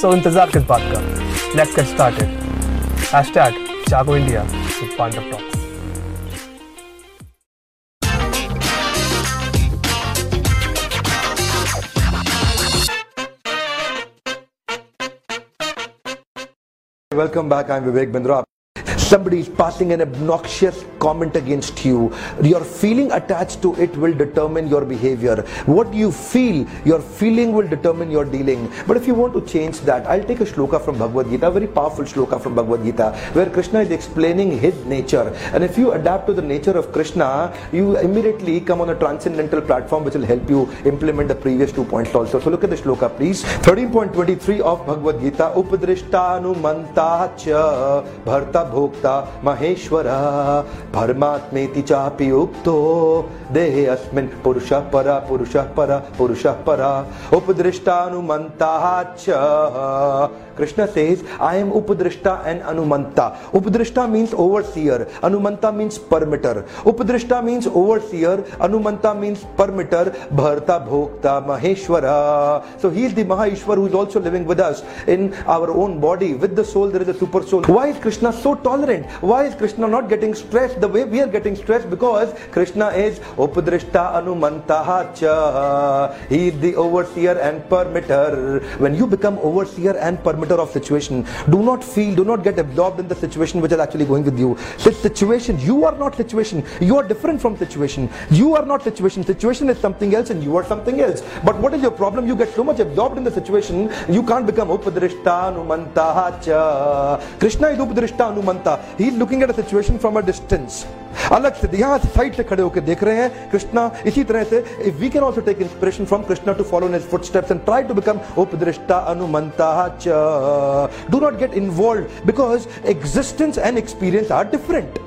so इंतज़ार किस बात का let's get started hashtag Jago India with Pandav talks Welcome back. I'm Vivek Bindra. Somebody is passing an obnoxious comment against you. Your feeling attached to it will determine your behavior. What you feel, your feeling will determine your dealing. But if you want to change that, I'll take a shloka from Bhagavad Gita, a very powerful shloka from Bhagavad Gita, where Krishna is explaining his nature. And if you adapt to the nature of Krishna, you immediately come on a transcendental platform which will help you implement the previous two points also. So look at the shloka, please. 13.23 of Bhagavad Gita. Upadrishtanumanta cha bharta bhokta महेश्वर परमात्मेति चापि उक्तो देहे अस्मिन् पुरुषः परा पुरुषः परा पुरुषः परा उपदृष्टानुमन्तः च Krishna says, I am Upadrishta and Anumanta. Upadrishta means overseer. Anumanta means permitter. Upadrishta means overseer. Anumanta means permitter. Bharta Bhokta Maheshwara. So he is the Mahaishwar who is also living with us in our own body. With the soul, there is a super soul. Why is Krishna so tolerant? Why is Krishna not getting stressed the way we are getting stressed? Because Krishna is Upadrishta Anumanta cha. He is the overseer and permitter. When you become overseer and permitter, of situation. Do not feel, do not get absorbed in the situation which is actually going with you. This situation, you are not situation. You are different from situation. You are not situation. Situation is something else and you are something else. But what is your problem? You get so much absorbed in the situation, you can't become Upadrishta Anumanta. Krishna is Upadrishta Anumanta. He is looking at a situation from a distance. अलग से यहाँ side से खड़े होकर देख रहे हैं कृष्णा इसी तरह से if we can also take inspiration from Krishna to follow in footsteps and try to become उपदृष्टा अनुमंता च do not get involve because existence and experience are different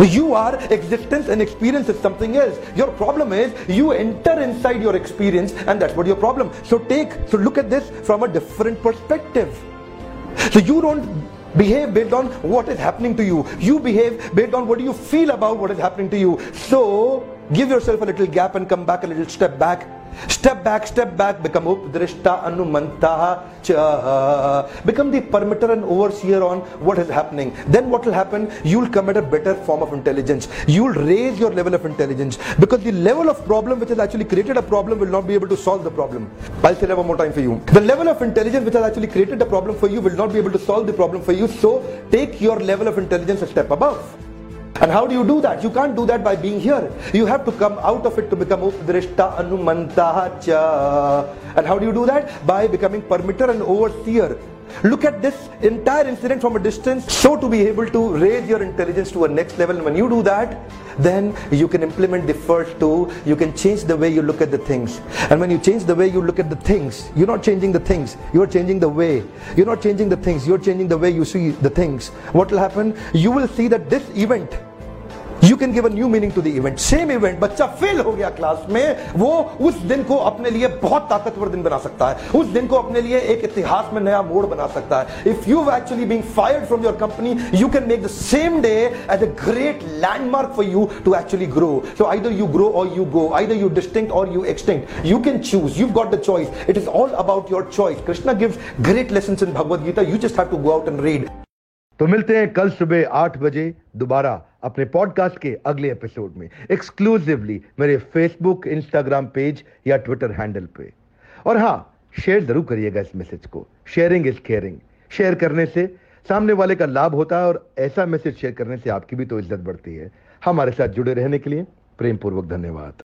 You are existence and experience is something else. Your problem is you enter inside your experience and that's what your problem. So take, so look at this from a different perspective. So you don't behave based on what is happening to you. You behave based on what do you feel about what is happening to you. So give yourself a little gap and come back a little step back. Step back, step back, become updrishta anumanta cha. Uh, become the permitter and overseer on what is happening. Then what will happen? You'll come at a better form of intelligence. You'll raise your level of intelligence. Because the level of problem which has actually created a problem will not be able to solve the problem. I'll say that one more time for you. The level of intelligence which has actually created a problem for you will not be able to solve the problem for you. So take your level of intelligence a step above. And how do you do that? You can't do that by being here. You have to come out of it to become Updrishta Anumanta cha. And how do you do that? By becoming permitter and overseer. Look at this entire incident from a distance so to be able to raise your intelligence to a next level. And when you do that, then you can implement the first two. You can change the way you look at the things. And when you change the way you look at the things, you're not changing the things, you're changing the way. You're not changing the things, you're changing the way you see the things. What will happen? You will see that this event you can give a new meaning to the event same event बच्चा fail हो गया class में, वो उस दिन को अपने लिए बहुत ताकतवर दिन बना सकता है। उस दिन को अपने लिए एक इतिहास में नया मोड़ बना सकता है। If you actually being fired from your company you can make the same day as a great landmark for you to actually grow so either you grow or you go either you distinct or you extinct you can choose you got the choice it is all about your choice Krishna gives great lesson in Bhagavad Gita you just have to go out and read तो मिलते हैं कल सुबह आठ बजे दोबारा अपने podcast के अगले एपिसोड में एक्सक्लूसिवली मेरे फेसबुक इंस्टाग्राम पेज या ट्विटर हैंडल पे। और हाँ शेयर ज़रूर करिएगा इस मैसेज को। शेयरिंग इज़ केयरिंग शेयर करने से सामने वाले का लाभ होता है और ऐसा मैसेज शेयर करने से आपकी भी तो इज़्ज़त बढ़ती है। हमारे साथ जुड़े रहने के लिए प्रेम पूर्वक धन्यवाद।